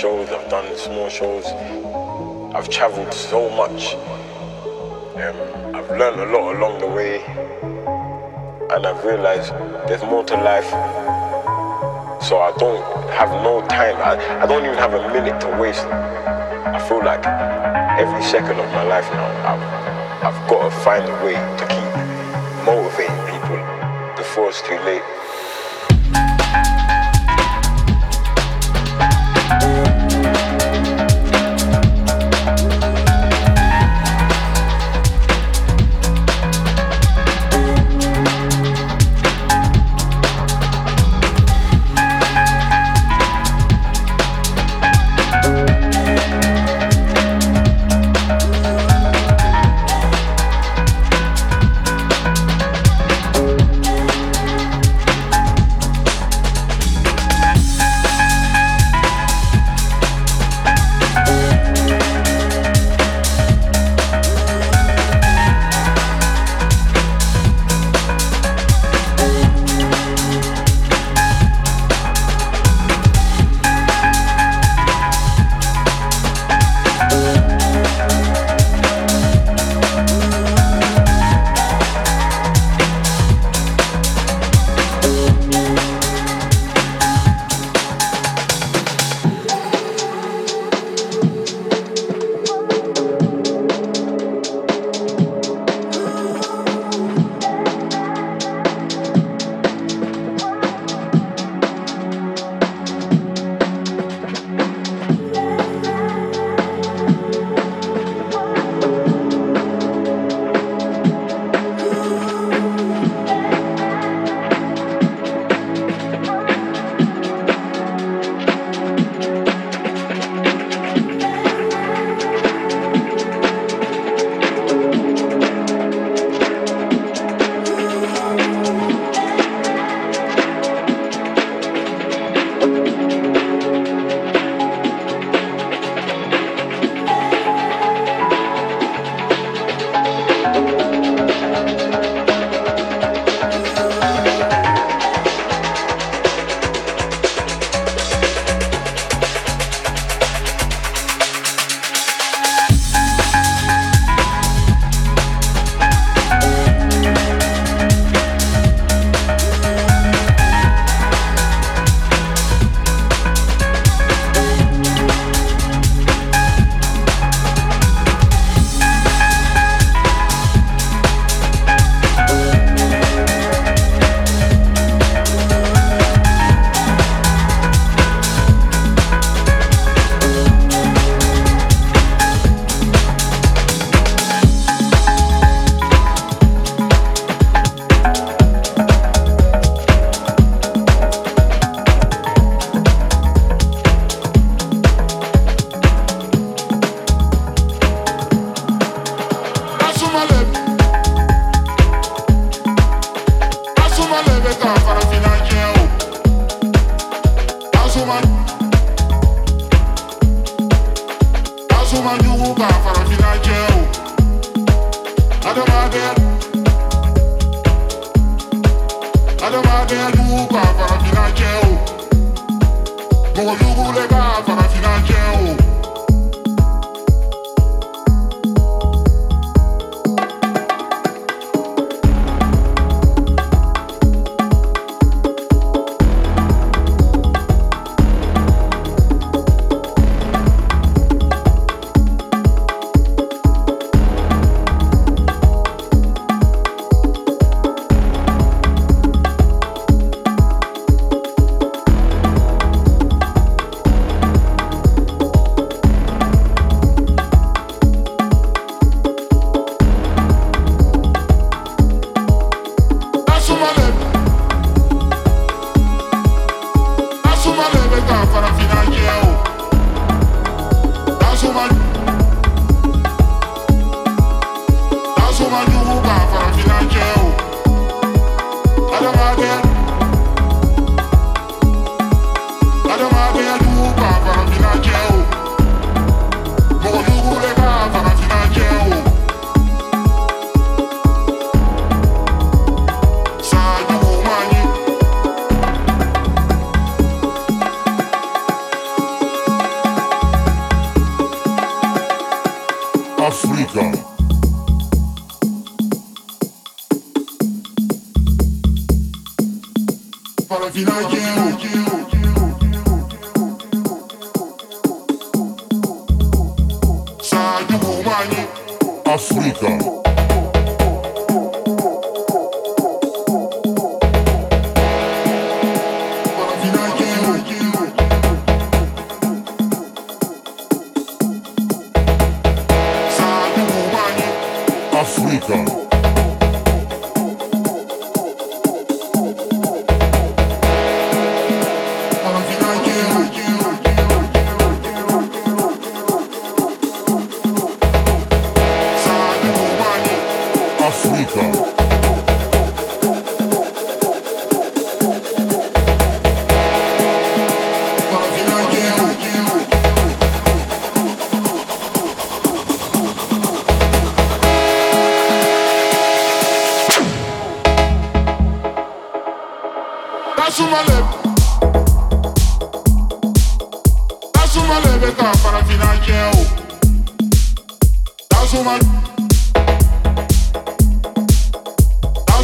shows, I've done small shows. I've traveled so much. Um, I've learned a lot along the way. And I've realized there's more to life. So I don't have no time. I, I don't even have a minute to waste. I feel like every second of my life now, I've, I've got to find a way to keep motivating people before it's too late.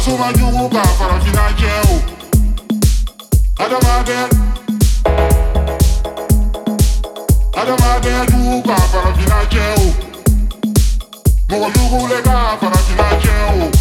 suma nyuka farafina jeu adamade adamade nyuka farafina jeu mogo nyukuleka farafina jeu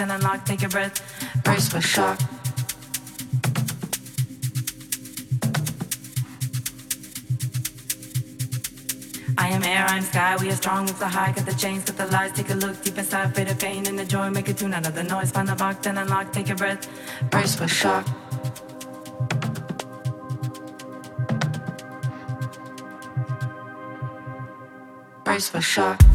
noise, find the box, then unlock, take a breath, brace for shock. I am air, I'm sky, we are strong, with the high, cut the chains, cut the lies, take a look deep inside, fade the pain and the joy, make a tune out of the noise, find the box, then unlock, take a breath, brace for shock. Brace for shock.